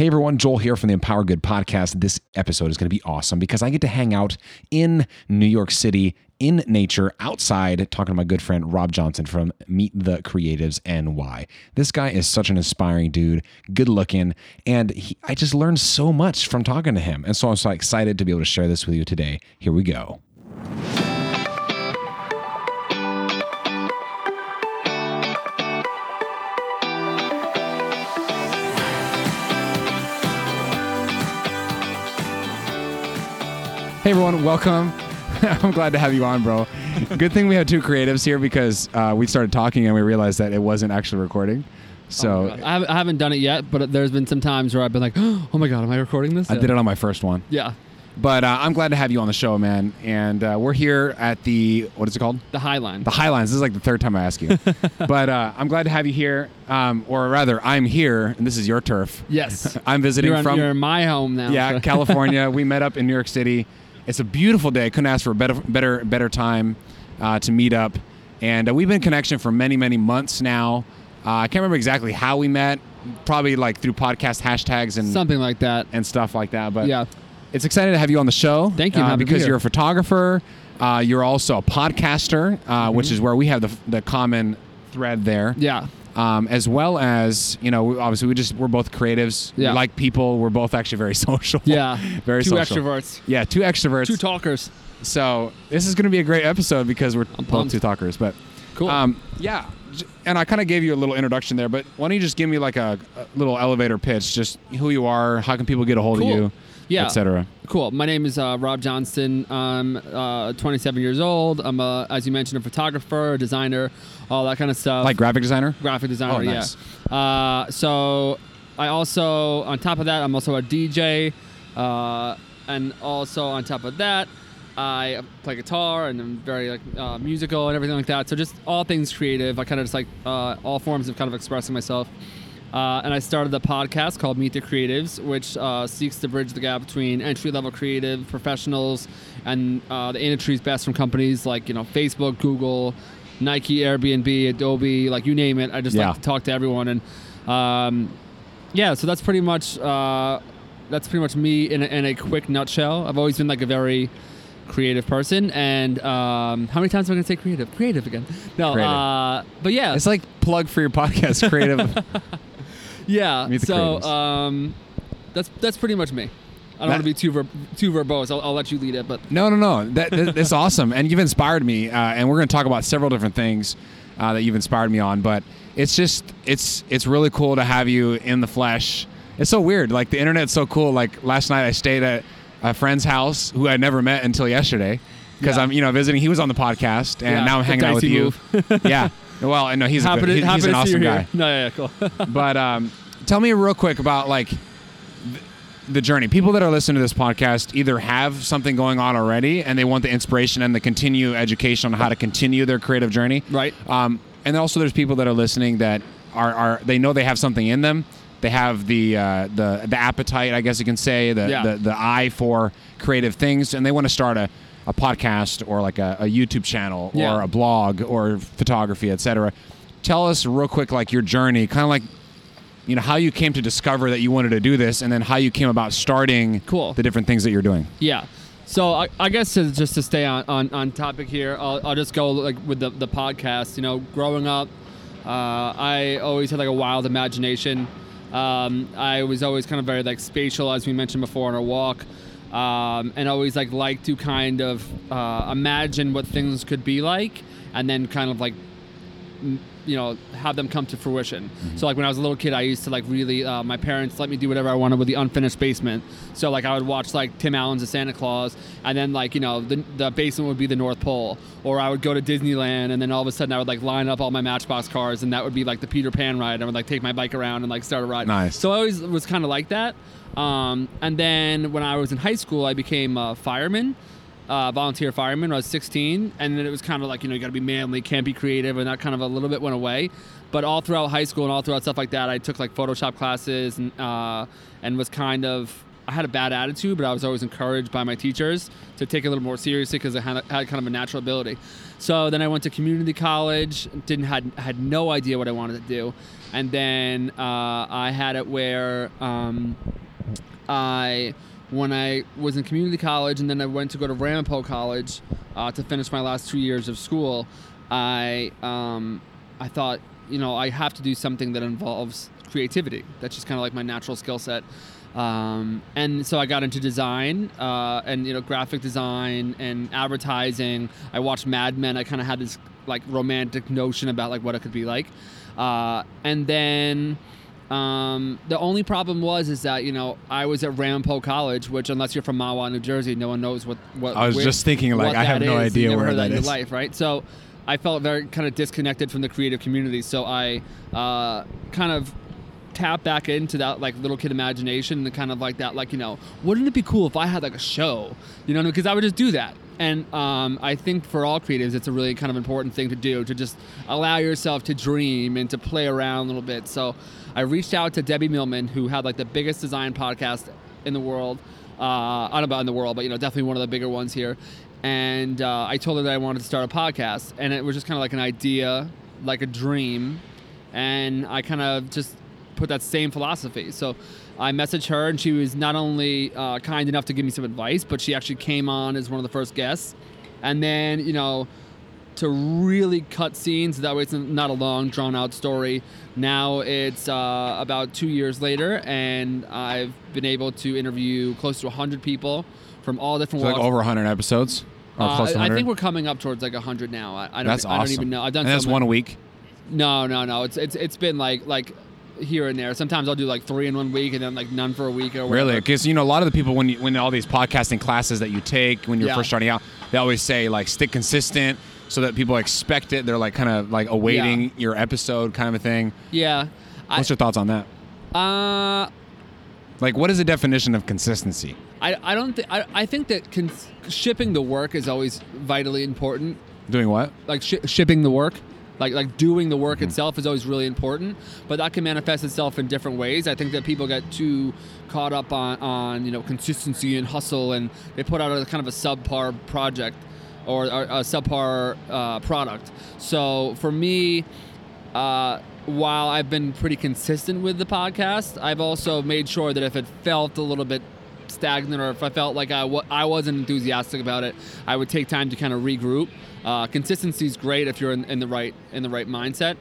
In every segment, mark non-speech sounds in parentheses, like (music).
Hey everyone, Joel here from the Empower Good podcast. This episode is going to be awesome because I get to hang out in New York City in nature outside talking to my good friend Rob Johnson from Meet the Creatives NY. This guy is such an inspiring dude, good looking, and he, I just learned so much from talking to him. And so I'm so excited to be able to share this with you today. Here we go. Hey everyone, welcome. (laughs) I'm glad to have you on, bro. Good thing we had two creatives here because uh, we started talking and we realized that it wasn't actually recording. So Oh I, haven't, I haven't done it yet, but there's been some times where I've been like, (gasps) oh my god, am I recording this? I did it on my first one. Yeah, But uh, I'm glad to have you on the show, man. And uh, we're here at the what is it called? the High Line. The Highlines. This is like the third time I ask you. (laughs) but uh, I'm glad to have you here. Um, or rather, I'm here, and this is your turf. yes, (laughs) I'm visiting in, from you're in my home now. yeah California. we met up in New York City. It's a beautiful day. Couldn't ask for a better better better time uh, to meet up. And uh, we've been in connection for many many months now. Uh, I can't remember exactly how we met. Probably like through podcast hashtags and something like that. and stuff like that. But Yeah, it's exciting to have you on the show. Thank you. Uh, because you're a photographer. Uh, you're also a podcaster, uh, Mm-hmm. which is where we have the, the common thread there. yeah, Um, as well as you know, obviously we just we're both creatives. Yeah. We like people. We're both actually very (laughs) social. yeah. (laughs) very Two social. extroverts, Yeah, two extroverts. two talkers. so this is going to be a great episode because we're both two talkers. But Cool. um, yeah, and I kind of gave you a little introduction there, but why don't you just give me like a, a little elevator pitch, just who you are, how can people get a hold Cool. of you, Yeah. etc. Cool. My name is uh, Rob Johnston. I'm uh, 27 years old. I'm a, as you mentioned, a photographer, a designer, all that kind of stuff. Like graphic designer. graphic designer. Oh, nice. Yeah. Uh, so I also, on top of that, I'm also a DJ, uh, and also on top of that, I play guitar and I'm very like uh, musical and everything like that. So just all things creative. I kind of just like uh, all forms of kind of expressing myself. Uh, and I started a podcast called Meet the Creatives, which uh, seeks to bridge the gap between entry-level creative professionals and uh, the industry's best from companies like you know Facebook, Google, Nike, Airbnb, Adobe, like you name it. I just Yeah. like to talk to everyone, and um, yeah, so that's pretty much uh, that's pretty much me in a, in a quick nutshell. I've always been like a very creative person, and um, how many times am I going to say creative? Creative again? No, Creative. Uh, but yeah, It's like plug for your podcast, creative. (laughs) yeah. Meet the so um, that's that's pretty much me. I don't That- want to be too ver- too verbose. I'll, I'll let you lead it, but no, no, no. That, that, that's (laughs) awesome, and you've inspired me. Uh, and we're going to talk about several different things uh, that you've inspired me on. But it's just, it's, it's really cool to have you in the flesh. It's so weird. Like the internet's so cool. Like last night, I stayed at a friend's house who I never met until yesterday because Yeah. I'm, you know, visiting. He was on the podcast, and Yeah, now I'm hanging out with you. (laughs) yeah. Well, I know he's a good, to, he- he's an awesome guy. (laughs) No, yeah, yeah, cool. but um, tell me real quick about like th- the journey. People that are listening to this podcast either have something going on already and they want the inspiration and the continue education on how to continue their creative journey. Right. Um, and also there's people that are listening that are, are they know they have something in them. They have the uh, the the appetite, I guess you can say, the, Yeah. the the eye for creative things, and they want to start a, a podcast or like a, a YouTube channel Yeah. or a blog or photography, etc. Tell us real quick, like your journey, kind of like you know how you came to discover that you wanted to do this, and then how you came about starting Cool. the different things that you're doing. Yeah. So I, I guess to, just to stay on, on, on topic here, I'll, I'll just go like with the, the podcast. You know, growing up, uh, I always had like a wild imagination. Um, I was always kind of very like spatial, as we mentioned before on our walk, um, and always like like to kind of uh, imagine what things could be like, and then kind of like you know have them come to fruition. So like when i was a little kid i used to like really uh, my parents let me do whatever i wanted with the unfinished basement. So like i would watch like tim allen's the santa claus and then like you know the, the basement would be the north pole. Or i would go to disneyland and then all of a sudden i would like line up all my matchbox cars and that would be like the peter pan ride. I would like take my bike around and like start a ride. Nice. so i always was kind of like that. Um, and then when i was in high school i became a fireman uh, volunteer fireman when I was 16, and then it was kind of like you know you got to be manly, can't be creative, and that kind of a little bit went away. But all throughout high school and all throughout stuff like that, I took like Photoshop classes and uh, and was kind of I had a bad attitude, but I was always encouraged by my teachers to take it a little more seriously because I had, had kind of a natural ability. So then I went to community college. Didn't had had no idea what I wanted to do, and then uh, I had it where um, I when I was in community college and then I went to go to Ramapo College uh, to finish my last two years of school. I um, I thought you know I have to do something that involves creativity. That's just kind of like my natural skill set. Um, and so I got into design uh, and you know graphic design and advertising. I watched Mad Men. I kind of had this like romantic notion about like what it could be like. Uh, and then um, the only problem was is that you know I was at Ramapo College, which unless you're from Mahwah, New Jersey, no one knows what what. I was where- just thinking, like, I have no is. idea where heard that in your life, right? So I felt very kind of disconnected from the creative community. So I uh, kind of tap back into that like little kid imagination and kind of like that like you know wouldn't it be cool if i had like a show you know because i would just do that and um, i think for all creatives it's a really kind of important thing to do to just allow yourself to dream and to play around a little bit. So i reached out to debbie millman who had like the biggest design podcast in the world uh, i don't know about in the world but you know definitely one of the bigger ones here. And uh, i told her that i wanted to start a podcast and it was just kind of like an idea like a dream. And i kind of just put that same philosophy. So I messaged her, and she was not only uh, kind enough to give me some advice, but she actually came on as one of the first guests. And then, you know, to really cut scenes, that way it's not a long, drawn out story. Now it's uh, about two years later, and I've been able to interview close to 100 people from all different So like walks. over 100 episodes or Uh, close to I think we're coming up towards like 100 now. I, I don't, that's I awesome. don't even know. I've done and that's one a week. no, no, no. It's it's it's been like like here and there. Sometimes I'll do like three in one week and then like none for a week or whatever. Really, because you know a lot of the people when you, when all these podcasting classes that you take when you're Yeah. first starting out, they always say like stick consistent so that people expect it. They're like kind of like awaiting Yeah. your episode kind of a thing. Yeah. I, What's your thoughts on that? uh, Like, what is the definition of consistency? I, I don't think I, I think that cons- shipping the work is always vitally important. Doing what? Like shi shipping the work, like like doing the work Mm-hmm. itself is always really important. But that can manifest itself in different ways. I think that people get too caught up on on you know consistency and hustle, and they put out a kind of a subpar project or, or a subpar uh, product. So for me. Uh, while I've been pretty consistent with the podcast, I've also made sure that if it felt a little bit stagnant or if I felt like I w- I wasn't enthusiastic about it, I would take time to kind of regroup. Uh, consistency is great if you're in, in the right in the right mindset.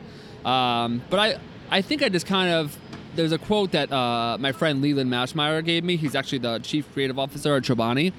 Um, but I I think I just kind of there's a quote that uh, my friend Leland Maschmeyer gave me. He's actually the chief creative officer at Chobani.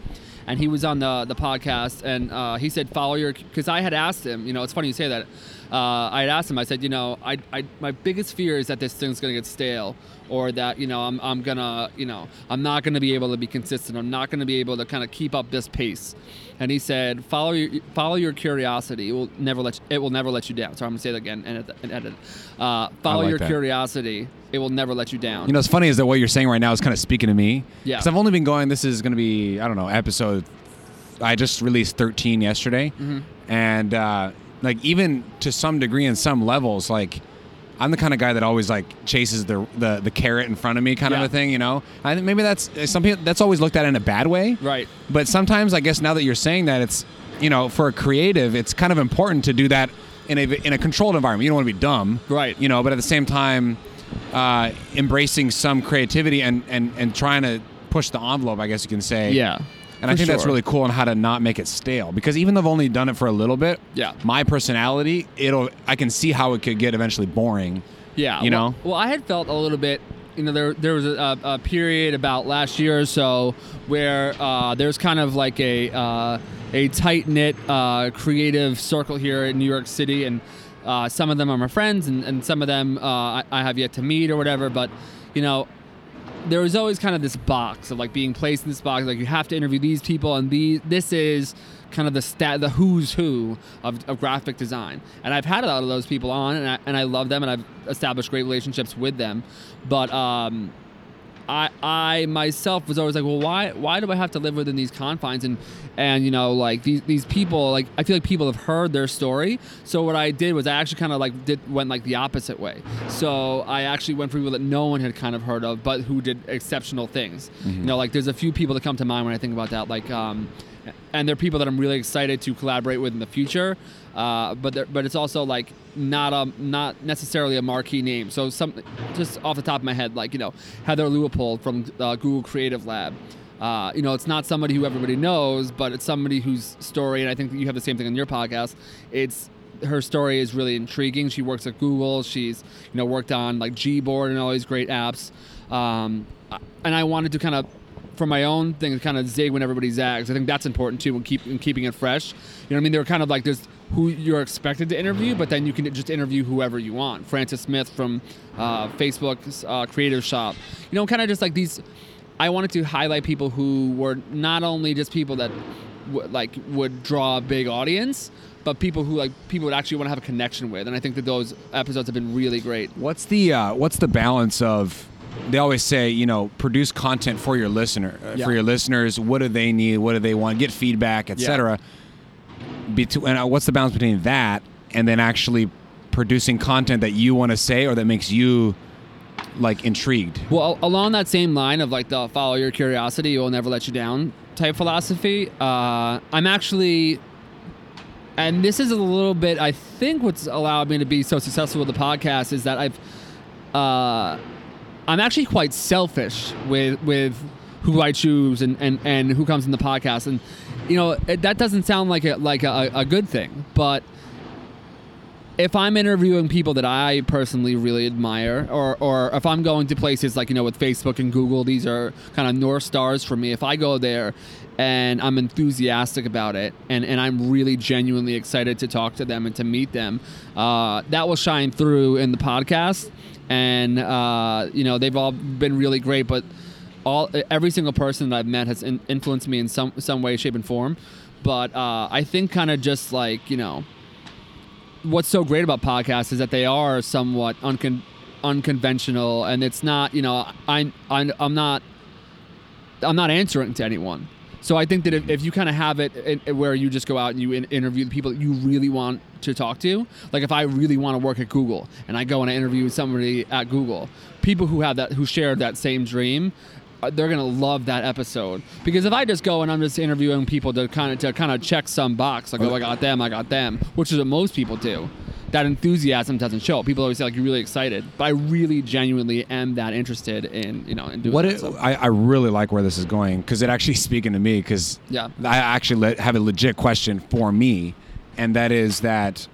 And he was on the, the podcast, and uh, he said, "Follow your." Because I had asked him, you know, it's funny you say that. Uh, I had asked him. I said, you know, I, I my biggest fear is that this thing's gonna get stale, or that you know I'm, I'm gonna you know I'm not gonna be able to be consistent. I'm not gonna be able to kind of keep up this pace. And he said, follow your follow your curiosity. It will never let you, it will never let you down. So I'm gonna say that again and edit. And edit. Uh, follow like your that. curiosity. It will never let you down. You know, what's funny is that what you're saying right now is kind of speaking to me. Yeah. Because I've only been going. This is going to be I don't know episode. I just released 13 yesterday, Mm-hmm. and uh, like even to some degree, and some levels, like I'm the kind of guy that always like chases the the, the carrot in front of me, kind Yeah. of a thing. You know, I think maybe that's some people that's always looked at in a bad way. Right. But sometimes, I guess now that you're saying that, it's you know, for a creative, it's kind of important to do that in a in a controlled environment. You don't want to be dumb, Right. You know, but at the same time, uh, embracing some creativity and and and trying to push the envelope, I guess you can say. Yeah. And I think that's really cool on how to not make it stale. Because even though I've only done it for a little bit, Yeah. my personality, it'll I can see how it could get eventually boring. Yeah, You well, know? Well, I had felt a little bit. You know, there there was a, a period about last year or so where uh, there's kind of like a uh, a tight knit uh, creative circle here in New York City, and uh, some of them are my friends, and, and some of them uh, I, I have yet to meet or whatever. But you know, there was always kind of this box of like being placed in this box, like you have to interview these people, and these this is kind of the stat, the who's who of, of graphic design. And I've had a lot of those people on, and I, and I love them, and I've established great relationships with them. But um, I I myself was always like, well, why why do I have to live within these confines and and you know like these these people like I feel like people have heard their story. So what I did was I actually kind of like did went like the opposite way. So I actually went for people that no one had kind of heard of, but who did exceptional things. You know, like there's a few people that come to mind when I think about that, like. um and they're people that I'm really excited to collaborate with in the future. Uh, but but it's also like not a not necessarily a marquee name. So some just off the top of my head, like you know Heather Leupold from uh, Google Creative Lab. Uh, you know, it's not somebody who everybody knows, but it's somebody whose story, and I think you have the same thing on your podcast. It's her story is really intriguing. She works at Google. She's you know worked on like Gboard and all these great apps. Um, and I wanted to kind of for my own thing, kind of zig when everybody zags. I think that's important too, and keep in keeping it fresh. You know what I mean? They're kind of like there's who you're expected to interview, but then you can just interview whoever you want. Francis Smith from uh, Facebook's uh, Creative Shop. You know, kind of just like these. I wanted to highlight people who were not only just people that w- like would draw a big audience, but people who like people would actually want to have a connection with. And I think that those episodes have been really great. What's the uh, what's the balance of? They always say, you know, produce content for your listener, uh, Yeah. for your listeners. What do they need? What do they want? Get feedback, etc. Between and uh, what's the balance between that and then actually producing content that you want to say or that makes you like intrigued? Well, along that same line of like the follow your curiosity, will never let you down type philosophy, uh, I'm actually, and this is a little bit, I think what's allowed me to be so successful with the podcast is that I've, uh, I'm actually quite selfish with with who I choose and, and, and who comes in the podcast, and you know it, that doesn't sound like a like a, a good thing, but if I'm interviewing people that I personally really admire, or, or if I'm going to places like, you know, with Facebook and Google, these are kind of North Stars for me. If I go there and I'm enthusiastic about it and, and I'm really genuinely excited to talk to them and to meet them, uh, that will shine through in the podcast. And, uh, you know, they've all been really great, but all every single person that I've met has in, influenced me in some, some way, shape, and form. But uh, I think kind of just like, you know, what's so great about podcasts is that they are somewhat uncon- unconventional and it's not you know I, I i'm not i'm not answering to anyone so i think that if, if you kind of have it in where you just go out and you in, interview the people that you really want to talk to like if i really want to work at google and i go and i interview somebody at google people who have that who share that same dream uh, they're gonna love that episode because if I just go and I'm just interviewing people to kind of to kind of check some box like oh I got them I got them which is what most people do that enthusiasm doesn't show people always say like you're really excited but I really genuinely am that interested in you know in doing What that, it, so. I, I really like where this is going because it actually (laughs) speaking to me because Yeah. I actually le- have a legit question for me, and that is that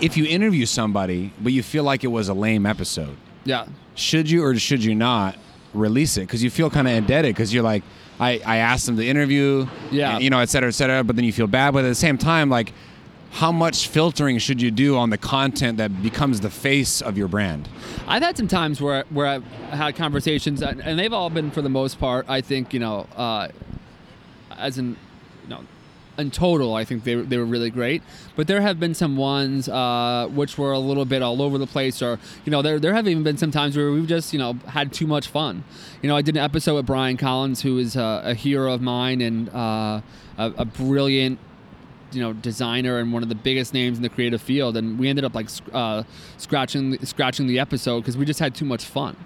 if you interview somebody but you feel like it was a lame episode, yeah should you or should you not release it because you feel kind of indebted because you're like I, I asked them to interview Yeah. and, you know et cetera et cetera but then you feel bad but at the same time like how much filtering should you do on the content that becomes the face of your brand I've had some times where where I've had conversations, and and they've all been for the most part. I think you know, uh, as in, you know, in total, I think they they were really great. But there have been some ones uh, which were a little bit all over the place, or you know, there there have even been some times where we've just you know had too much fun. You know, I did an episode with Brian Collins, who is a, a hero of mine and uh, a, a brilliant you know designer and one of the biggest names in the creative field and we ended up like uh, scratching scratching the episode because we just had too much fun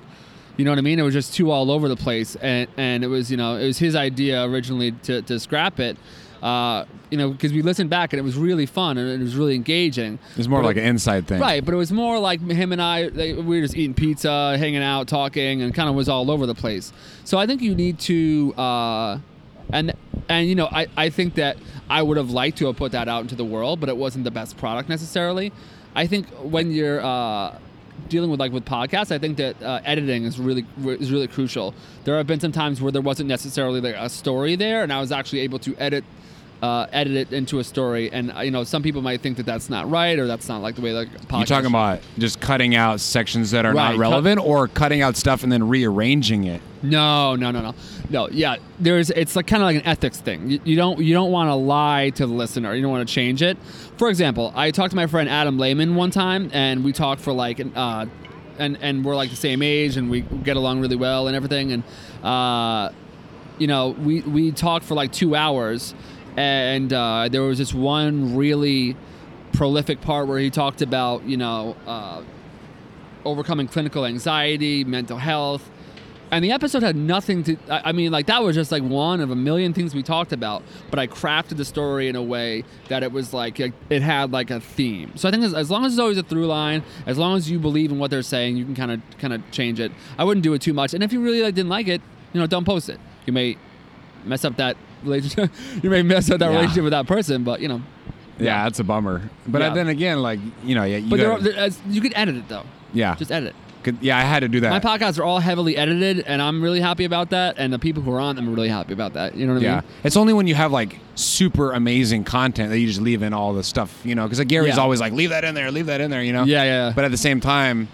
you know what I mean? It was just too all over the place, and and it was you know it was his idea originally to, to scrap it, uh, you know because we listened back and it was really fun and it was really engaging. it's more But like it- an inside thing Right, but it was more like him and I. We were just eating pizza, hanging out, talking, and kind of was all over the place. So I think you need to, uh, and and you know, I I think that I would have liked to have put that out into the world, but it wasn't the best product necessarily. I think when you're uh, dealing with like with podcasts, I think that uh, editing is really is really crucial. There have been some times where there wasn't necessarily like a story there, and I was actually able to edit uh, edit it into a story. And uh, you know, some people might think that that's not right or that's not like the way like podcast. you talking about just cutting out sections that are Right, not cut- relevant or cutting out stuff and then rearranging it No, no, no, no, no. Yeah, there's. It's like kind of like an ethics thing. You, you don't you don't want to lie to the listener. You don't want to change it. For example, I talked to my friend Adam Lehman one time, and we talked for like an, uh, and and we're like the same age and we get along really well and everything and uh, you know we we talked for like two hours and uh, there was this one really prolific part where he talked about you know uh, overcoming clinical anxiety mental health. And the episode had nothing to I I mean like that was just like one of a million things we talked about. But i crafted the story in a way that it was like it had like a theme. So i think as, as long as there's always a through line as long as you believe in what they're saying you can kind of kind of change it. I wouldn't do it too much. And if you really like didn't like it you know don't post it. You may mess up that relationship (laughs) you may mess up that Yeah. relationship with that person but you know Yeah, that's a bummer. But Yeah. then again, like you know, yeah, you but gotta- are- there, you could edit it though yeah, just edit Could- yeah, I had to do that. my podcasts are all heavily edited and i'm really happy about that and the people who are on them are really happy about that you know what i Yeah, mean it's only when you have like super amazing content that you just leave in all the stuff, you know. Because like Gary's Yeah. always like, leave that in there, leave that in there, you know. Yeah, yeah. But at the same time,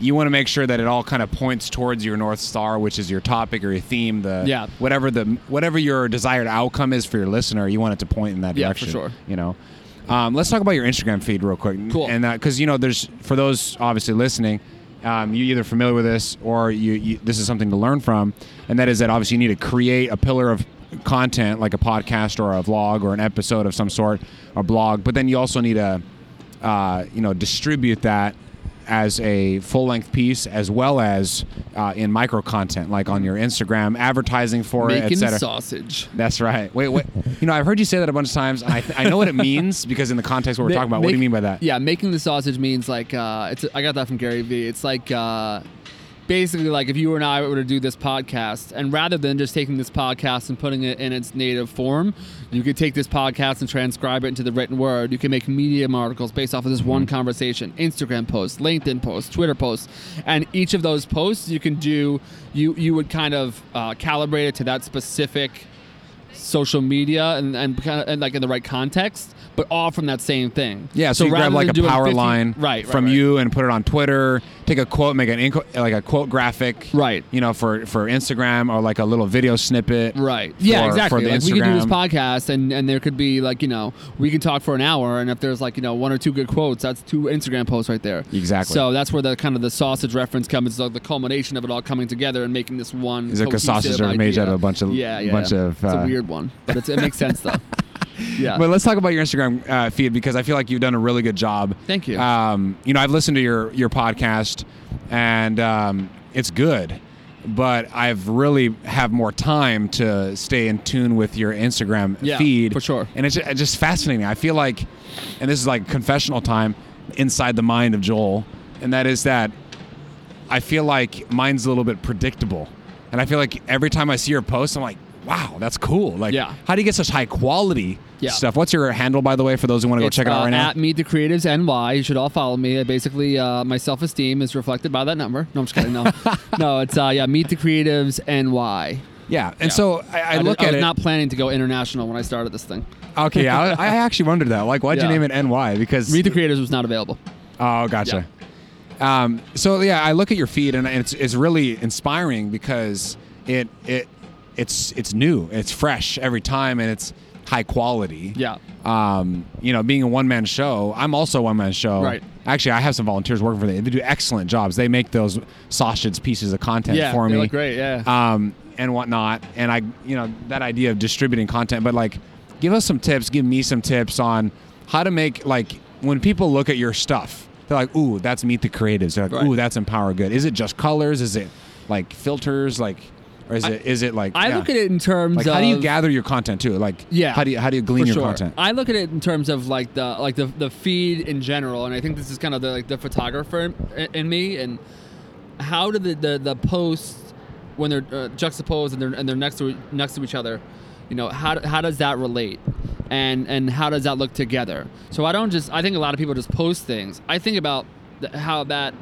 you want to make sure that it all kind of points towards your north star, which is your topic or your theme, the Yeah. whatever the whatever your desired outcome is for your listener. You want it to point in that Yeah, for direction. sure. You know. Um, let's talk about your Instagram feed real quick. Cool. And because you know, there's for those obviously listening. Um, you either familiar with this or you, you this is something to learn from, and that is that obviously you need to create a pillar of content like a podcast or a vlog or an episode of some sort, or blog. But then you also need to, uh, you know, distribute that as a full length piece as well as uh, in micro content like on your Instagram, advertising for it, making etc. sausage That's right. Wait, wait. (laughs) You know, I've heard you say that a bunch of times, and I, I know what it means because in the context what we're Ma- talking about, what do you mean by that? Yeah, making the sausage means like uh, it's. I got that from Gary Vee. It's like uh, basically like if you and I were to do this podcast, and rather than just taking this podcast and putting it in its native form, you could take this podcast and transcribe it into the written word. You can make medium articles based off of this Mm-hmm. one conversation, Instagram posts, LinkedIn posts, Twitter posts, and each of those posts you can do. You you would kind of uh, calibrate it to that specific social media and and, kind of, and like in the right context, but all from that same thing. Yeah, so, you grab like a power 50 line right, from right. you and put it on Twitter. Take a quote, make an inco- like a quote graphic, Right. You know, for for Instagram or like a little video snippet, Right. Yeah, exactly. For the like we could do this Instagram. podcast and, and there could be like, you know, we can talk for an hour and if there's like, you know, one or two good quotes, that's two Instagram posts right there. Exactly. So that's where the kind of the sausage reference comes, it's like the culmination of it all coming together and making this one. Is it 'cause cohesive sausages are made out of a bunch of- yeah, yeah, bunch yeah. of, It's uh, a weird one. But it's, it makes sense though. (laughs) Yeah. But let's talk about your Instagram uh, feed because I feel like you've done a really good job. Thank you. Um, you know, I've listened to your your podcast, and um, it's good, but I've really have more time to stay in tune with your Instagram Yeah, feed for sure. And it's it's just fascinating. I feel like, and this is like confessional time inside the mind of Joel, and that is that I feel like mine's a little bit predictable, and I feel like every time I see your post, I'm like. Wow, that's cool. Like, Yeah. how do you get such high quality Yeah. stuff? What's your handle, by the way, for those who want to go It's, check it out uh, right now? At Meet the Creatives NY. You should all follow me. Basically, uh, my self esteem is reflected by that number. No, I'm just kidding. No, (laughs) no, it's uh, yeah, Meet the Creatives NY. yeah, and Yeah. so I, I I look I at was it. not planning to go international when I started this thing. okay, yeah, I, I actually wondered that. Like, why'd you name it NY? Because Meet the Creatives was not available. oh, gotcha. Um, so yeah, I look at your feed and it's it's really inspiring because it it it's it's new, it's fresh every time, and it's high quality. Yeah. Um, you know, being a one man show, I'm also a one man show. Right. Actually, I have some volunteers working for them. They do excellent jobs. They make those sausage pieces of content Yeah, for me. look great. Yeah. um, and whatnot. And I, you know, that idea of distributing content, but like, give us some tips, give me some tips on how to make like when people look at your stuff, they're like, "Ooh, that's Meet the Creatives." They're like, Right. "Ooh, that's Empower Good." Is it just colors? Is it like filters? Like, or is I- it is it like? I yeah. look at it in terms like of how do you gather your content too? Like, Yeah, how do you how do you glean your sure. content? I look at it in terms of like the like the the feed in general, and I think this is kind of the like the photographer in, in me, and how do the the, the posts when they're uh, juxtaposed and they're and they're next to next to each other, you know, how how does that relate? And and how does that look together? So I don't just I think a lot of people just post things. I think about the, how that.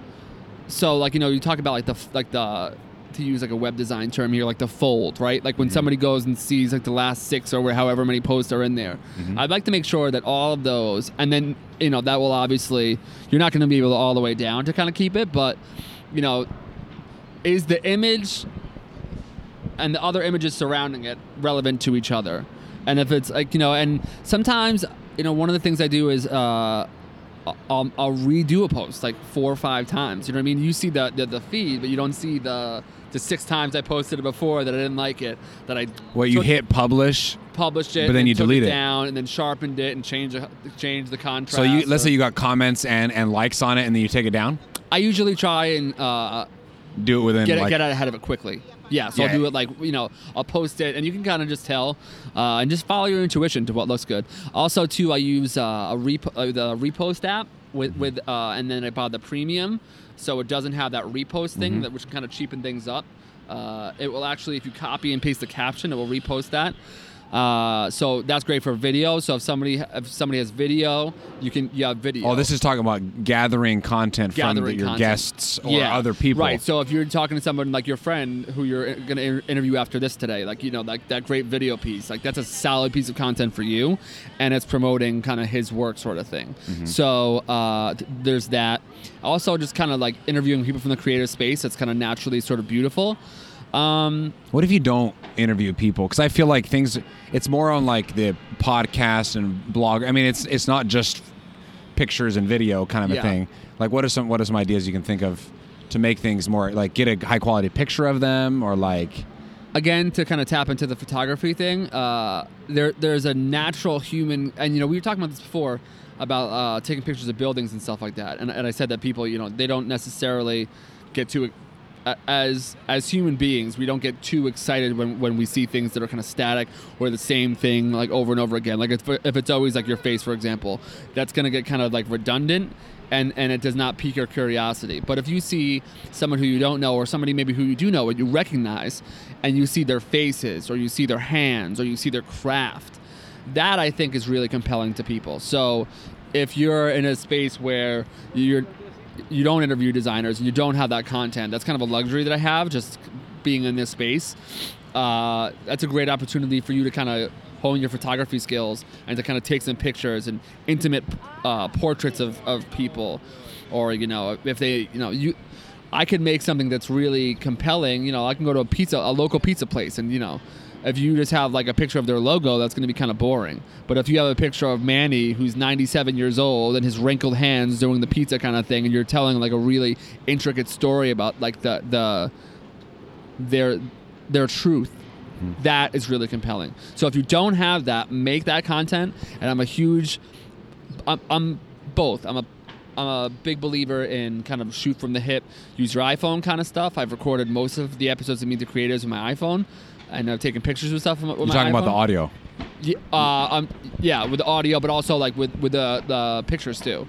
So like you know you talk about like the like the to use like a web design term here, like the fold, right? Like when somebody goes and sees like the last six or however many posts are in there. I'd like to make sure that all of those, and then you know that will obviously you're not going to be able to all the way down to kind of keep it, but you know, is the image and the other images surrounding it relevant to each other? And if it's like you know, and sometimes you know one of the things I do is. Uh, I'll, I'll redo a post like four or five times. You know what I mean? You see the, the the feed, but you don't see the the six times I posted it before that I didn't like it. That I Well, you hit publish. published it, but then you took delete it. down, and then sharpened it and changed the, changed the contrast. So you let's or- say you got comments and and likes on it, and then you take it down. I usually try and uh, Do it within get like get out ahead of it quickly. Yeah, so Yeah. I'll do it like you know I'll post it, and you can kind of just tell, uh, and just follow your intuition to what looks good. Also, too, I use uh, a rep- uh, the repost app with with, uh, and then I bought the premium, so it doesn't have that repost thing that which kind of cheapen things up. Uh, it will actually, if you copy and paste the caption, it will repost that. Uh, so that's great for video. So if somebody if somebody has video, you can you have video. Oh, this is talking about gathering content from the, your content. guests or other people. Right. So if you're talking to someone like your friend who you're going to interview after this today, like you know, like that great video piece, like that's a solid piece of content for you, and it's promoting kind of his work sort of thing. Mm-hmm. So uh, th- there's that. Also, just kind of like interviewing people from the creative space. That's kind of naturally sort of beautiful. Um, What if you don't interview people? Because I feel like things. It's more on like the podcast and blog. I mean, it's it's not just pictures and video kind of a thing. Like, what are some what are some ideas you can think of to make things more like get a high quality picture of them or like again to kind of tap into the photography thing uh, there there's a natural human and you know we were talking about this before about uh, taking pictures of buildings and stuff like that and, and i said that people you know they don't necessarily get too as as human beings we don't get too excited when, when we see things that are kind of static or the same thing like over and over again like if, if it's always like your face for example that's going to get kind of like redundant and and it does not pique your curiosity. But if you see someone who you don't know or somebody maybe who you do know and you recognize and you see their faces or you see their hands or you see their craft, that I think is really compelling to people. So if you're in a space where you're you don't interview designers and you don't have that content, that's kind of a luxury that I have just being in this space. Uh, that's a great opportunity for you to kind of hone your photography skills and to kind of take some pictures and intimate uh, portraits of, of people or you know if they you know you i could make something that's really compelling you know i can go to a pizza a local pizza place and you know if you just have like a picture of their logo that's going to be kind of boring. But if you have a picture of manny who's 97 years old and his wrinkled hands doing the pizza kind of thing and you're telling like a really intricate story about like the the their their truth hmm. that is really compelling. So if you don't have that make that content and i'm a huge i'm, I'm both. I'm a I'm a big believer in kind of shoot from the hip, use your iPhone kind of stuff. I've recorded most of the episodes of Meet the Creators with my iPhone, and I've taken pictures with stuff with my you're talking about the audio? Yeah, uh, um, yeah, with the audio, but also like with with the the pictures too.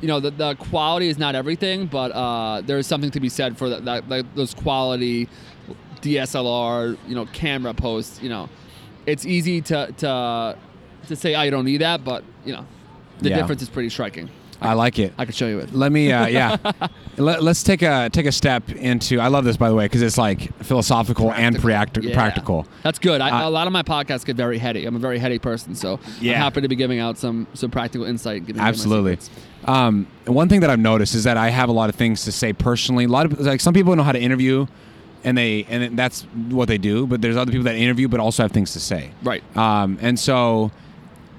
You know, the, the quality is not everything, but uh, there is something to be said for that, that, that those quality DSLR, you know, camera posts. You know, it's easy to to to say, "Oh, you don't need that," but you know, the Yeah. difference is pretty striking. I like it. I can show you it. Let me, uh, yeah. (laughs) Let, us take a take a step into. I love this, by the way, because it's like philosophical and practi- Yeah. practical. That's good. I, Uh, a lot of my podcasts get very heady. I'm a very heady person, so Yeah. I'm happy to be giving out some some practical insight. and giving away my Absolutely. Um, one thing that I've noticed is that I have a lot of things to say personally. A lot of like some people know how to interview, and they and that's what they do. But there's other people that interview but also have things to say. Right. Um, and so,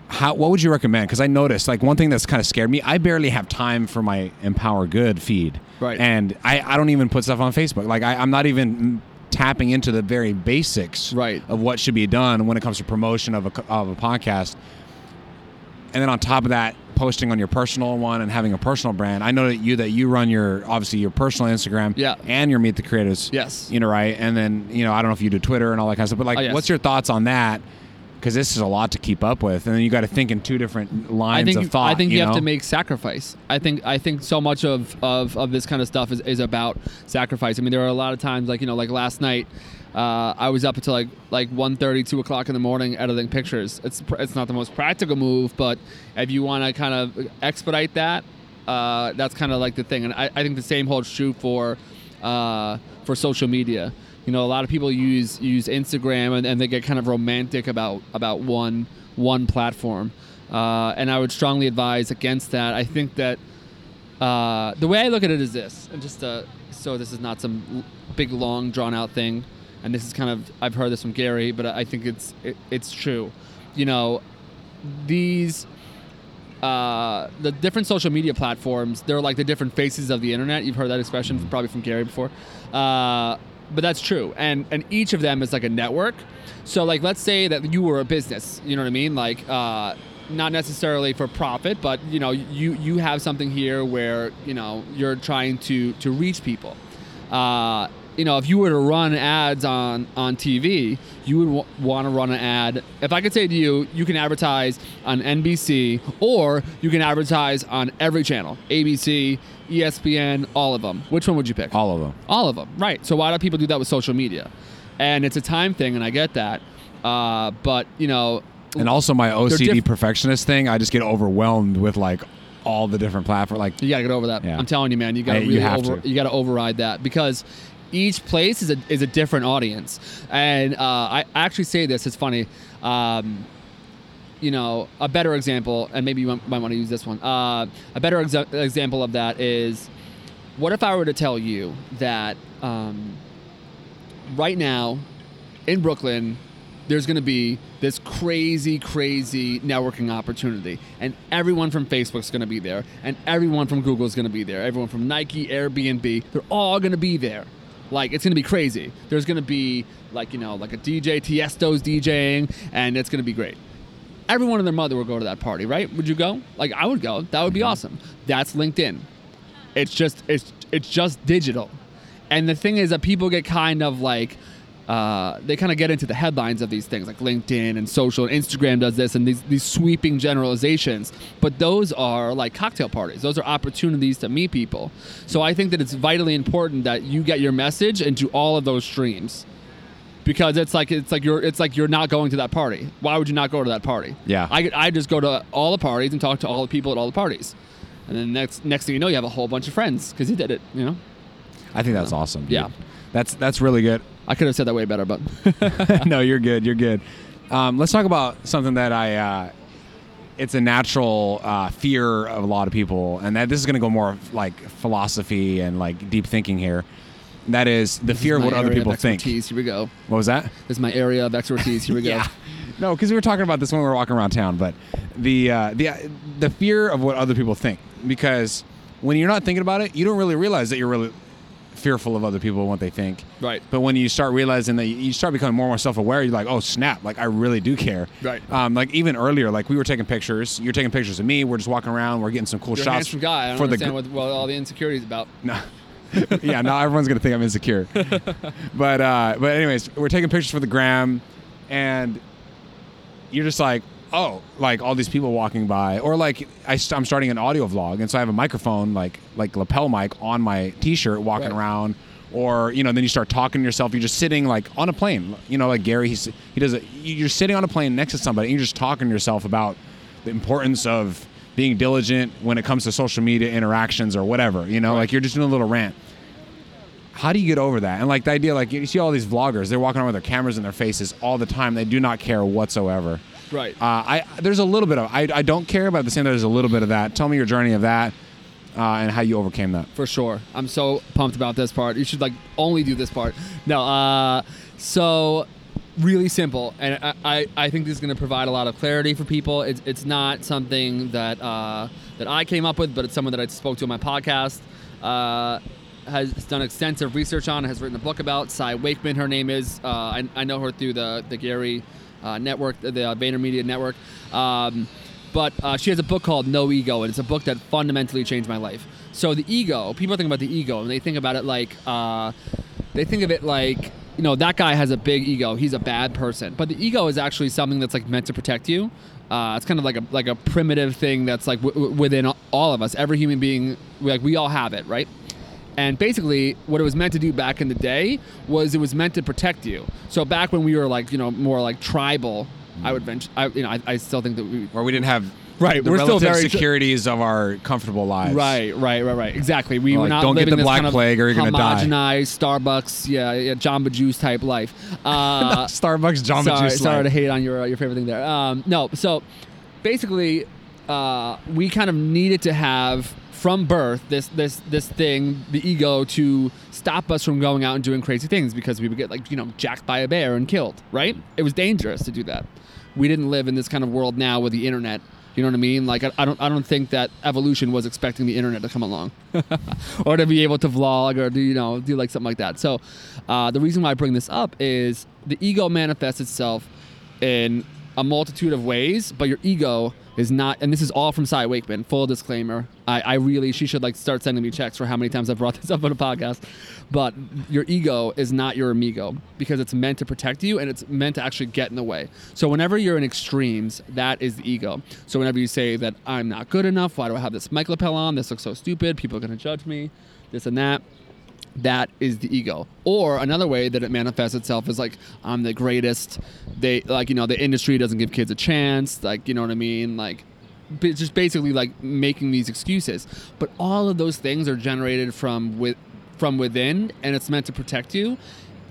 how what would you recommend? Because I noticed like one thing that's kind of scared me. I barely have time for my Empower Good feed. Right. And I, I don't even put stuff on Facebook. Like I, I'm not even tapping into the very basics Right. of what should be done when it comes to promotion of a of a podcast. And then on top of that, posting on your personal one and having a personal brand. I know that you that you run your obviously your personal Instagram Yeah. and your Meet the Creators. Yes. You know, right? And then, you know, I don't know if you do Twitter and all that kind of stuff, but like Oh, yes. what's your thoughts on that? Because this is a lot to keep up with, and then you got to think in two different lines I think of thought. I think you, have know? to make sacrifice. I think I think so much of, of, of this kind of stuff is, is about sacrifice. I mean, there are a lot of times like you know like last night, uh, I was up until like like 1.30, 2 o'clock in the morning editing pictures. It's it's not the most practical move, but if you want to kind of expedite that, uh, that's kind of like the thing. And I, I think the same holds true for uh, for social media. You know, a lot of people use use Instagram and, and they get kind of romantic about about one one platform, uh, and I would strongly advise against that. I think that uh, the way I look at it is this, and just uh, so this is not some big long drawn out thing, and this is kind of I've heard this from Gary, but I think it's it, it's true. You know, these uh, the different social media platforms, they're like the different faces of the internet. You've heard that expression probably from Gary before. Uh, but that's true. And and each of them is like a network. So like let's say that you were a business, you know what I mean? Like uh, not necessarily for profit, but you know, you you have something here where, you know, you're trying to to reach people. Uh, you know, if you were to run ads on on TV, you would w- want to run an ad. If I could say to you, you can advertise on NBC or you can advertise on every channel, ABC, ESPN, all of them. Which one would you pick? All of them. All of them, right? So why do people do that with social media? And it's a time thing, and I get that. Uh, but you know, And also my OCD diff- perfectionist thing, I just get overwhelmed with like all the different platforms. Like You gotta get over that. Yeah. I'm telling you, man. You gotta you really have over, to. you gotta override that because each place is a is a different audience. And uh, I actually say this. It's funny. Um, you know, a better example, and maybe you might, want to use this one. Uh, a better exa- example of that is, what if I were to tell you that um, right now in Brooklyn, there's going to be this crazy, crazy networking opportunity, and everyone from Facebook's going to be there, and everyone from Google's going to be there, everyone from Nike, Airbnb, they're all going to be there. Like it's to be crazy. There's to be like you know like a DJ, Tiesto's DJing, and it's to be great. Everyone and their mother will go to that party, right? Would you go? Like I would go. That would be mm-hmm. awesome. That's LinkedIn. It's just it's it's just digital. And the thing is that people get kind of like uh, they kind of get into the headlines of these things like LinkedIn and social and Instagram does this and these these sweeping generalizations. But those are like cocktail parties. Those are opportunities to meet people. So I think that it's vitally important that you get your message into all of those streams. Because it's like it's like you're it's like you're not going to that party. Why would you not go to that party? Yeah. I, I just go to all the parties and talk to all the people at all the parties, and then next next thing you know, you have a whole bunch of friends because you did it. You know, I think that's awesome. dude. Yeah. That's that's really good. I could have said that way better, but (laughs) no, you're good. You're good. Um, let's talk about something that I. Uh, it's a natural uh, fear of a lot of people, and that this is going to go more like philosophy and like deep thinking here. That is the fear of what other people think. Here we go. What was that? This is my area of expertise. Here we go. (laughs) Yeah. No, because we were talking about this when we were walking around town, but the uh, the the fear of what other people think. Because when you're not thinking about it, you don't really realize that you're really fearful of other people and what they think. Right. But when you start realizing that you- start becoming more and more self-aware, you're like, oh snap! Like I really do care. Right. Um, like even earlier, like we were taking pictures. You're taking pictures of me. We're just walking around. We're getting some cool You're shots handsome guy. I don't for the understand gr- what, what all the insecurities about. (laughs) no. (laughs) yeah, now everyone's gonna think I'm insecure. (laughs) but uh, but anyways, we're taking pictures for the gram, and you're just like, oh, like all these people walking by, or like I I'm starting an audio vlog, and so I have a microphone, like like lapel mic on my t-shirt, walking Right. around. Or you know, then you start talking to yourself. You're just sitting like on a plane. You know, like Gary, he's he does it. You're sitting on a plane next to somebody, and you're just talking to yourself about the importance of being diligent when it comes to social media interactions or whatever. You know, Right. like you're just doing a little rant. How do you get over that? And like the idea, like you see all these vloggers, they're walking around with their cameras in their faces all the time. They do not care whatsoever. Right. Uh, I there's a little bit of I, I don't care, but at the same time, there's a little bit of that. Tell me your journey of that uh, and how you overcame that. for sure. I'm so pumped about this part. You should like only do this part. No, uh, so really simple, and I, I, I think this is going to provide a lot of clarity for people. It's, it's not something that uh, that I came up with, but it's someone that I spoke to on my podcast. Uh, has done extensive research on, has written a book about. Cy Wakeman, her name is. Uh, I, I know her through the the Gary network, the uh, VaynerMedia network. Um, but uh, she has a book called No Ego, and it's a book that fundamentally changed my life. So the ego, people think about the ego, and they think about it like uh, they think of it like you know that guy has a big ego, he's a bad person. But the ego is actually something that's like meant to protect you. Uh, it's kind of like a like a primitive thing that's like w- within all of us. Every human being, like we all have it, right? And basically, what it was meant to do back in the day was it was meant to protect you. So back when we were like, you know, more like tribal, I would venture, I, you know, I, I still think that we, Where we didn't have Right, the we're still very- securities of our comfortable lives. Right, right, right, right. Exactly. We Or were like, not don't get living the this Black kind of Plague or you're gonna die. homogenized Starbucks, yeah, yeah, Jamba Juice type life. (laughs) Uh, Starbucks Jamba sorry, Juice. sorry to hate on your uh, your favorite thing there. Um, no, so basically, uh, we kind of needed to have from birth this this this thing, the ego, to stop us from going out and doing crazy things because we would get like you know jacked by a bear and killed. Right? It was dangerous to do that. We didn't live in this kind of world now with the internet You know what I mean? Like I, I don't I don't think that evolution was expecting the internet to come along, (laughs) or to be able to vlog or do you know do like something like that. So uh, the reason why I bring this up is the ego manifests itself in a multitude of ways, but your ego is not, and this is all from Cy Wakeman. Full disclaimer: I, I really, she should like start sending me checks for how many times I've brought (laughs) this up on a podcast. But your ego is not your amigo because it's meant to protect you and it's meant to actually get in the way. So whenever you're in extremes, that is the ego. So whenever you say that I'm not good enough, why do I have this mic lapel on? This looks so stupid. People are to judge me. This and that that is the ego. Or another way that it manifests itself is like i'm the greatest. They like you know the industry doesn't give kids a chance like you know what i mean? Like just basically like making these excuses. But all of those things are generated from with from within and it's meant to protect you.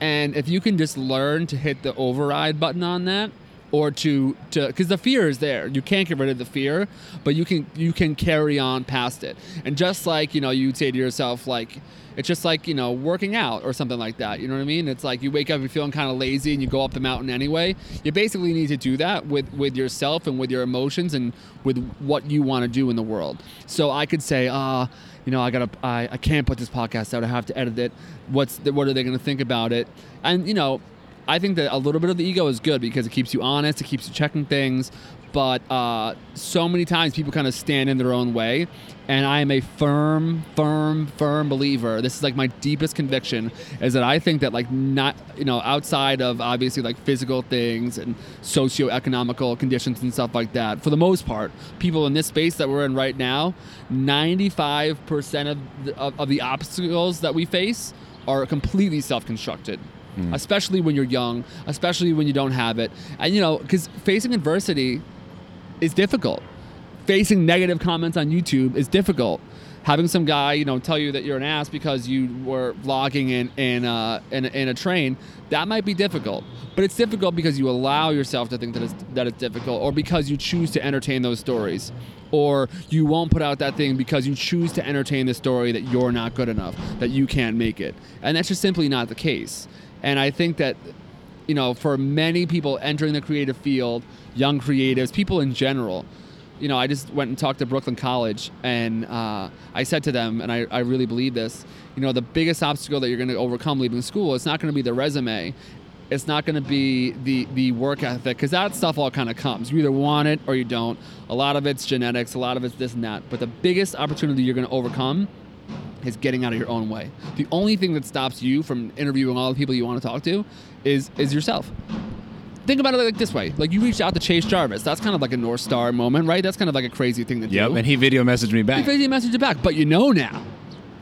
And if you can just learn to hit the override button on that or to to because the fear is there. You can't get rid of the fear but you can you can carry on past it. And just like you know you say to yourself like it's just like you know working out or something like that. You know what i mean? It's like you wake up you're feeling kind of lazy and you go up the mountain anyway. You basically need to do that with with yourself and with your emotions and with what you want to do in the world. So i could say ah uh, you know i gotta I, I can't put this podcast out. I have to edit it. What's the, what are they gonna think about it? And you know I think that a little bit of the ego is good because it keeps you honest, it keeps you checking things. But uh, so many times people kind of stand in their own way. And I am a firm, firm, firm believer. This is like my deepest conviction is that I think that, like, not, you know, outside of obviously like physical things and socioeconomical conditions and stuff like that, for the most part, people in this space that we're in right now, 95% of the, of, of the obstacles that we face are completely self constructed mm. especially when you're young, especially when you don't have it. And you know, because facing adversity is difficult. Facing negative comments on YouTube is difficult. Having some guy, you know, tell you that you're an ass because you were vlogging in in, uh, in, in a train, that might be difficult. But it's difficult because you allow yourself to think that it's that it's difficult, or because you choose to entertain those stories, or you won't put out that thing because you choose to entertain the story that you're not good enough, that you can't make it, and that's just simply not the case. And I think that, you know, for many people entering the creative field, young creatives, people in general, you know, I just went and talked to Brooklyn College and uh, I said to them, and I, I really believe this, you know, the biggest obstacle that you're going to overcome leaving school, it's not going to be the resume. It's not going to be the, the work ethic because that stuff all kind of comes. You either want it or you don't. A lot of it's genetics, a lot of it's this and that. But the biggest opportunity you're going to overcome is getting out of your own way. The only thing that stops you from interviewing all the people you want to talk to is is yourself. Think about it like this way: like you reached out to Chase Jarvis. That's kind of like a North Star moment, right? That's kind of like a crazy thing to yep, do. Yep, and he video messaged me back. He video messaged you back, but you know now.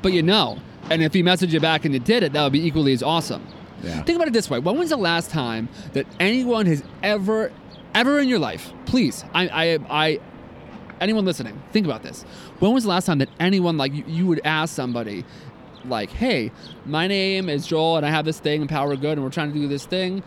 But you know, and if he messaged you back and you did it, that would be equally as awesome. Yeah. Think about it this way: When was the last time that anyone has ever, ever in your life? Please, I, I, I anyone listening, think about this. When was the last time that anyone like you, you would ask somebody, like, "Hey, my name is Joel, and I have this thing Empower Good, and we're trying to do this thing."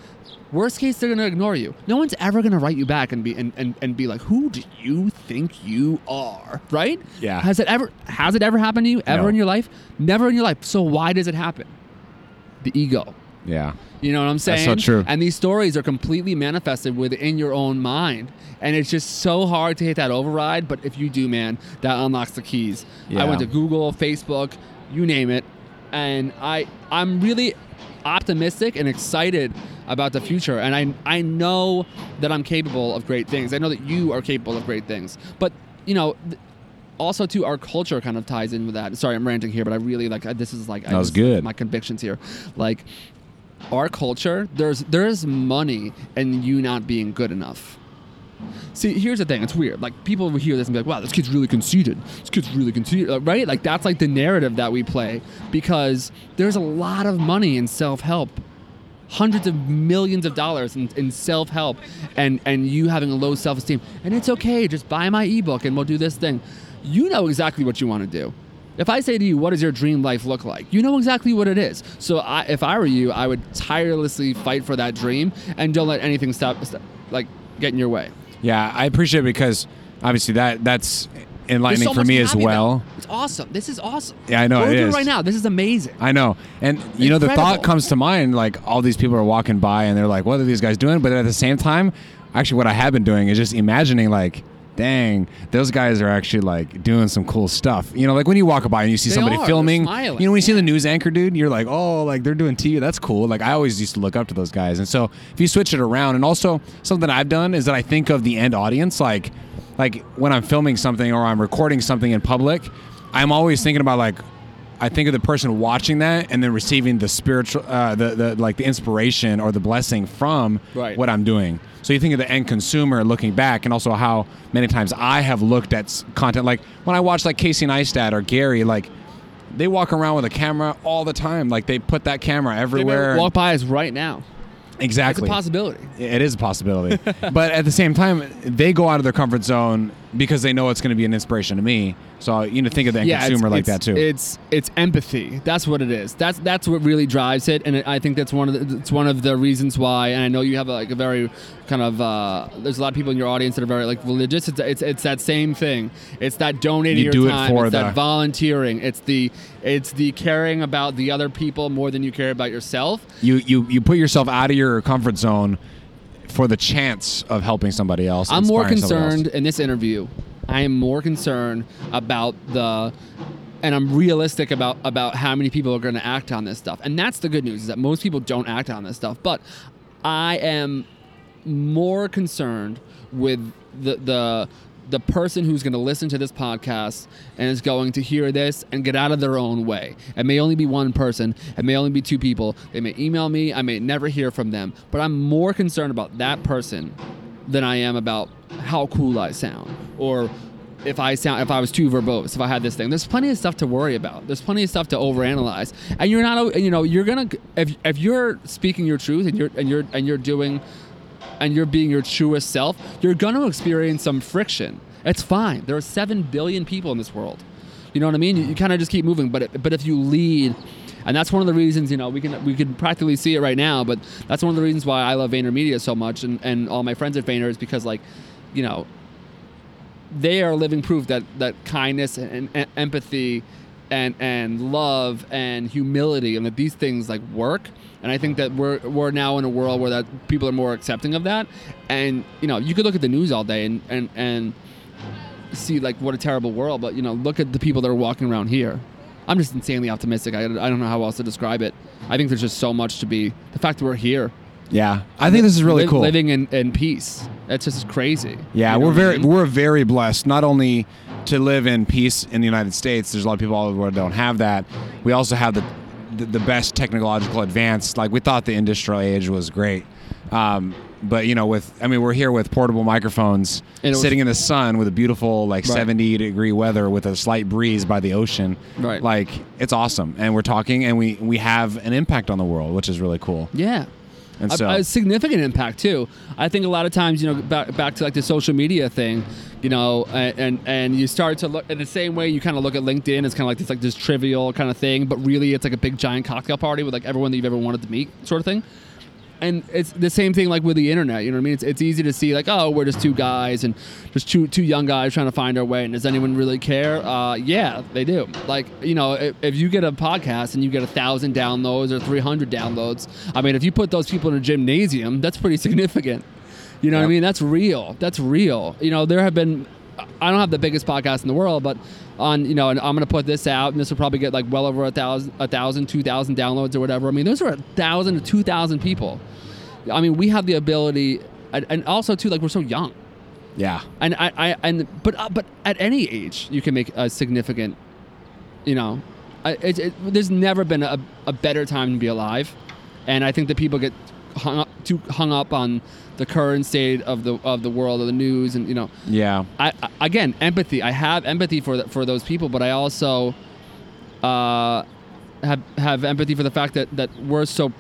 Worst case, they're gonna ignore you. No one's ever gonna write you back and be and, and, and be like, "Who do you think you are?" Right? Yeah. Has it ever has it ever happened to you ever No. in your life? Never in your life. So why does it happen? The ego. Yeah. You know what I'm saying? That's so true. And these stories are completely manifested within your own mind. And it's just so hard to hit that override. But if you do, man, that unlocks the keys. Yeah. I went to Google, Facebook, you name it. And I I'm really optimistic and excited about the future. And I I know that I'm capable of great things. I know that you are capable of great things. But you know, th- also too, our culture kind of ties in with that. Sorry, I'm ranting here, but I really like I- this is like I That was just- good. My convictions here, like our culture, there's there's money in you not being good enough. See, here's the thing. It's weird. Like people will hear this and be like, "Wow, this kid's really conceited. This kid's really conceited." Uh, Right? Like that's like the narrative that we play because there's a lot of money in self-help, hundreds of millions of dollars in, in self-help, and and you having a low self-esteem. And it's okay. Just buy my ebook and we'll do this thing. You know exactly what you want to do. If I say to you, "What does your dream life look like?" You know exactly what it is. So, I, if I were you, I would tirelessly fight for that dream and don't let anything stop, stop like get in your way. Yeah, I appreciate it because obviously that that's enlightening so for me as well. about. It's awesome. This is awesome. Yeah, I know, What it is. right now. This is amazing. I know. And you know, the thought comes to mind like all these people are walking by and they're like, what are these guys doing? But at the same time, actually what I have been doing is just imagining like dang, those guys are actually like doing some cool stuff. You know, like when you walk by and you see They somebody are. Filming, you know, when you see the news anchor dude, you're like, oh, like they're doing TV. That's cool. Like I always used to look up to those guys. And so if you switch it around, and also something I've done is that I think of the end audience, like, like when I'm filming something or I'm recording something in public, I'm always thinking about like I think of the person watching that and then receiving the spiritual, uh, the the like the inspiration or the blessing from Right. what I'm doing. So you think of the end consumer looking back, and also how many times I have looked at content. Like when I watch like Casey Neistat or Gary, like they walk around with a camera all the time. Like they put that camera everywhere. walk by us right now. Exactly. It's a possibility. It is a possibility. (laughs) but at the same time, they go out of their comfort zone because they know it's going to be an inspiration to me. So you know, think of the end it's- consumer like it's- that too. It's it's empathy. That's what it is. That's that's what really drives it, and I think that's one of the, it's one of the reasons why. And I know you have a, like a very kind of uh, there's a lot of people in your audience that are very like religious. It's it's, it's that same thing. It's that donating You your do it time. for it's the- that volunteering. It's the it's the caring about the other people more than you care about yourself. you you you put yourself out of your comfort zone for the chance of helping somebody else. I'm more inspiring somebody else. concerned in this interview. I am more concerned about the, and I'm realistic about about how many people are going to act on this stuff. And that's the good news is that most people don't act on this stuff. But I am more concerned with the the the person who's going to listen to this podcast and is going to hear this and get out of their own way. It may only be one person, it may only be two people. They may email me, I may never hear from them, but I'm more concerned about that person than I am about how cool I sound or if I sound if I was too verbose, if I had this thing. There's plenty of stuff to worry about. There's plenty of stuff to overanalyze. And you're not you know, you're going to if if you're speaking your truth and you're and you're and you're doing and you're being your truest self, you're going to experience some friction. It's fine. There are 7 billion people in this world. You know what I mean? You, you kind of just keep moving, but but if you lead and that's one of the reasons, you know, we can we can practically see it right now, but that's one of the reasons why I love VaynerMedia so much and, and all my friends at Vayner is because like, you know, they are living proof that that kindness and, and empathy and and love and humility and that these things like work. And I think that we're we're now in a world where that people are more accepting of that. And you know you could look at the news all day and and and see like what a terrible world but you know look at the people that are walking around here. I'm just insanely optimistic. I, I don't know how else to describe it. I think there's just so much to be the fact that we're here. Yeah, I think this is really cool. living in, in peace. It's just crazy. Yeah, You know we're what I very mean? we're very blessed. Not only to live in peace in the United States. There's a lot of people all over the world don't have that. We also have the the, the best technological advance. Like we thought the industrial age was great. Um, but you know, with I mean, we're here with portable microphones, And it was- sitting in the sun with a beautiful like Right. 70 degree weather with a slight breeze by the ocean. Right. Like it's awesome, and we're talking, and we we have an impact on the world, which is really cool. Yeah. And A- so- a, significant impact too. I think a lot of times, you know, back, back to like the social media thing, you know, and and, and you start to look in the same way you kind of look at LinkedIn It's kind of like this like this trivial kind of thing, but really it's like a big giant cocktail party with like everyone that you've ever wanted to meet, sort of thing. And it's the same thing like with the internet. You know what I mean? It's, it's easy to see like, oh, we're just two guys and just two two young guys trying to find our way. And does anyone really care? Uh, yeah, they do. Like you know, if, if you get a podcast and you get a thousand downloads or three hundred downloads, I mean, if you put those people in a gymnasium, that's pretty significant. You know what I mean? That's real. That's real. You know, there have been. I don't have the biggest podcast in the world, but on you know, and I'm gonna put this out, and this will probably get like well over a thousand, a thousand, two thousand downloads or whatever. I mean, those are a thousand to two thousand people. I mean, we have the ability, and, and also too, like we're so young, Yeah. and I, I and but uh, but at any age you can make a significant, you know, I- it, it, there's never been a, a better time to be alive, and I think that people get hung up too hung up on the current state of the of the world of the news, and you know, Yeah. I, I again empathy. I have empathy for th- for those people, but I also uh, have have empathy for the fact that that we're so.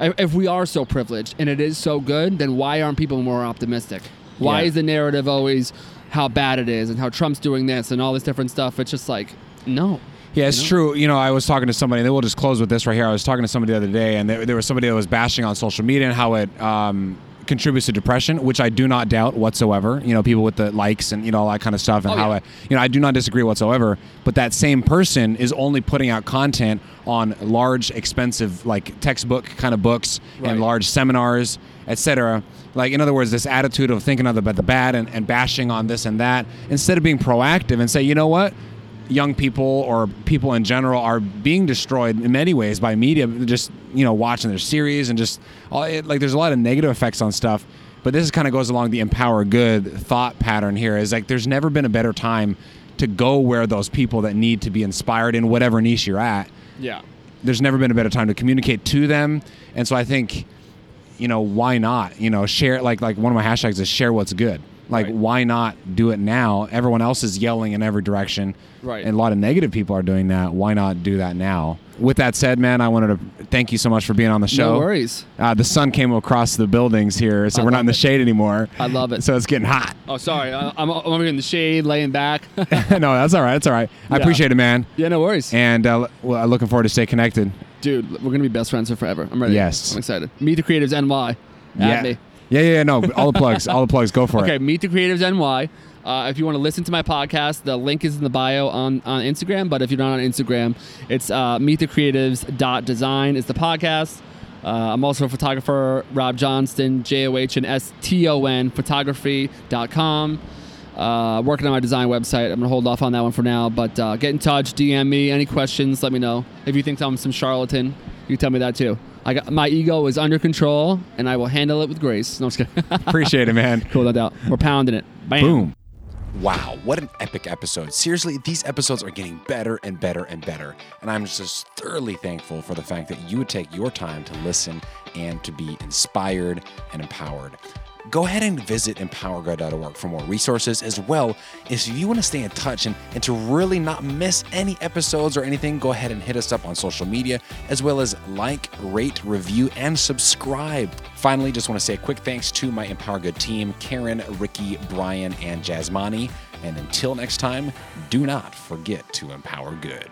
if- we are so privileged and it is so good, then why aren't people more optimistic? Why Yeah. is the narrative always how bad it is and how Trump's doing this and all this different stuff? It's just like no. Yeah, it's You know? true. You know, I was talking to somebody, and we'll just close with this right here. I was talking to somebody the other day, and there, there was somebody that was bashing on social media and how it um, contributes to depression, which I do not doubt whatsoever. You know, people with the likes and you know all that kind of stuff, and Oh, how yeah. it, you know I do not disagree whatsoever. But that same person is only putting out content on large, expensive, like textbook kind of books Right. and large seminars, etc. Like in other words, this attitude of thinking of about the bad and, and bashing on this and that, instead of being proactive and say, you know what, young people or people in general are being destroyed in many ways by media, just you know watching their series and just all it, like there's a lot of negative effects on stuff. But this kind of goes along the empower good thought pattern here. Is like there's never been a better time to go where those people that need to be inspired in whatever niche you're at Yeah. there's never been a better time to communicate to them and so i think you know why not you know share like like one of my hashtags is share what's good like Right. why not do it now everyone else is yelling in every direction Right. and a lot of negative people are doing that why not do that now with that said man i wanted to thank you so much for being on the show No worries. uh, the sun came across the buildings here so I we're not in the it. shade anymore I love it. so it's getting hot Oh, sorry. I, I'm, I'm over in the shade, laying back. (laughs) (laughs) no that's all right that's all right i Yeah. appreciate it man yeah, no worries. and uh, well, looking forward to stay connected Dude, we're gonna be best friends for forever. I'm ready. Yes. I'm excited. Meet the Creatives NY. At yeah. me. Yeah yeah yeah no all the plugs all the plugs go for Okay, it Okay, Meet the Creatives NY. Uh, if you want to listen to my podcast, the link is in the bio on, on Instagram. But if you're not on Instagram, it's uh, meetthecreatives.design is the podcast. Uh, I'm also a photographer, Rob Johnston, J O H and S T O N, photography.com. Uh, working on my design website. I'm going to hold off on that one for now. But uh, get in touch, DM me. Any questions, let me know. If you think I'm some charlatan, you tell me that too. I got My ego is under control, and I will handle it with grace. No, I'm just kidding. (laughs) appreciate it man Cool, no doubt. We're pounding it. Bam. Boom. Wow, what an epic episode. Seriously, these episodes are getting better and better and better. And I'm just thoroughly thankful for the fact that you would take your time to listen and to be inspired and empowered. Go ahead and visit empowergood.org for more resources as well. If you want to stay in touch and, and to really not miss any episodes or anything, go ahead and hit us up on social media as well as like, rate, review, and subscribe. Finally, just want to say a quick thanks to my Empower Good team Karen, Ricky, Brian, and Jasmani. And until next time, do not forget to empower good.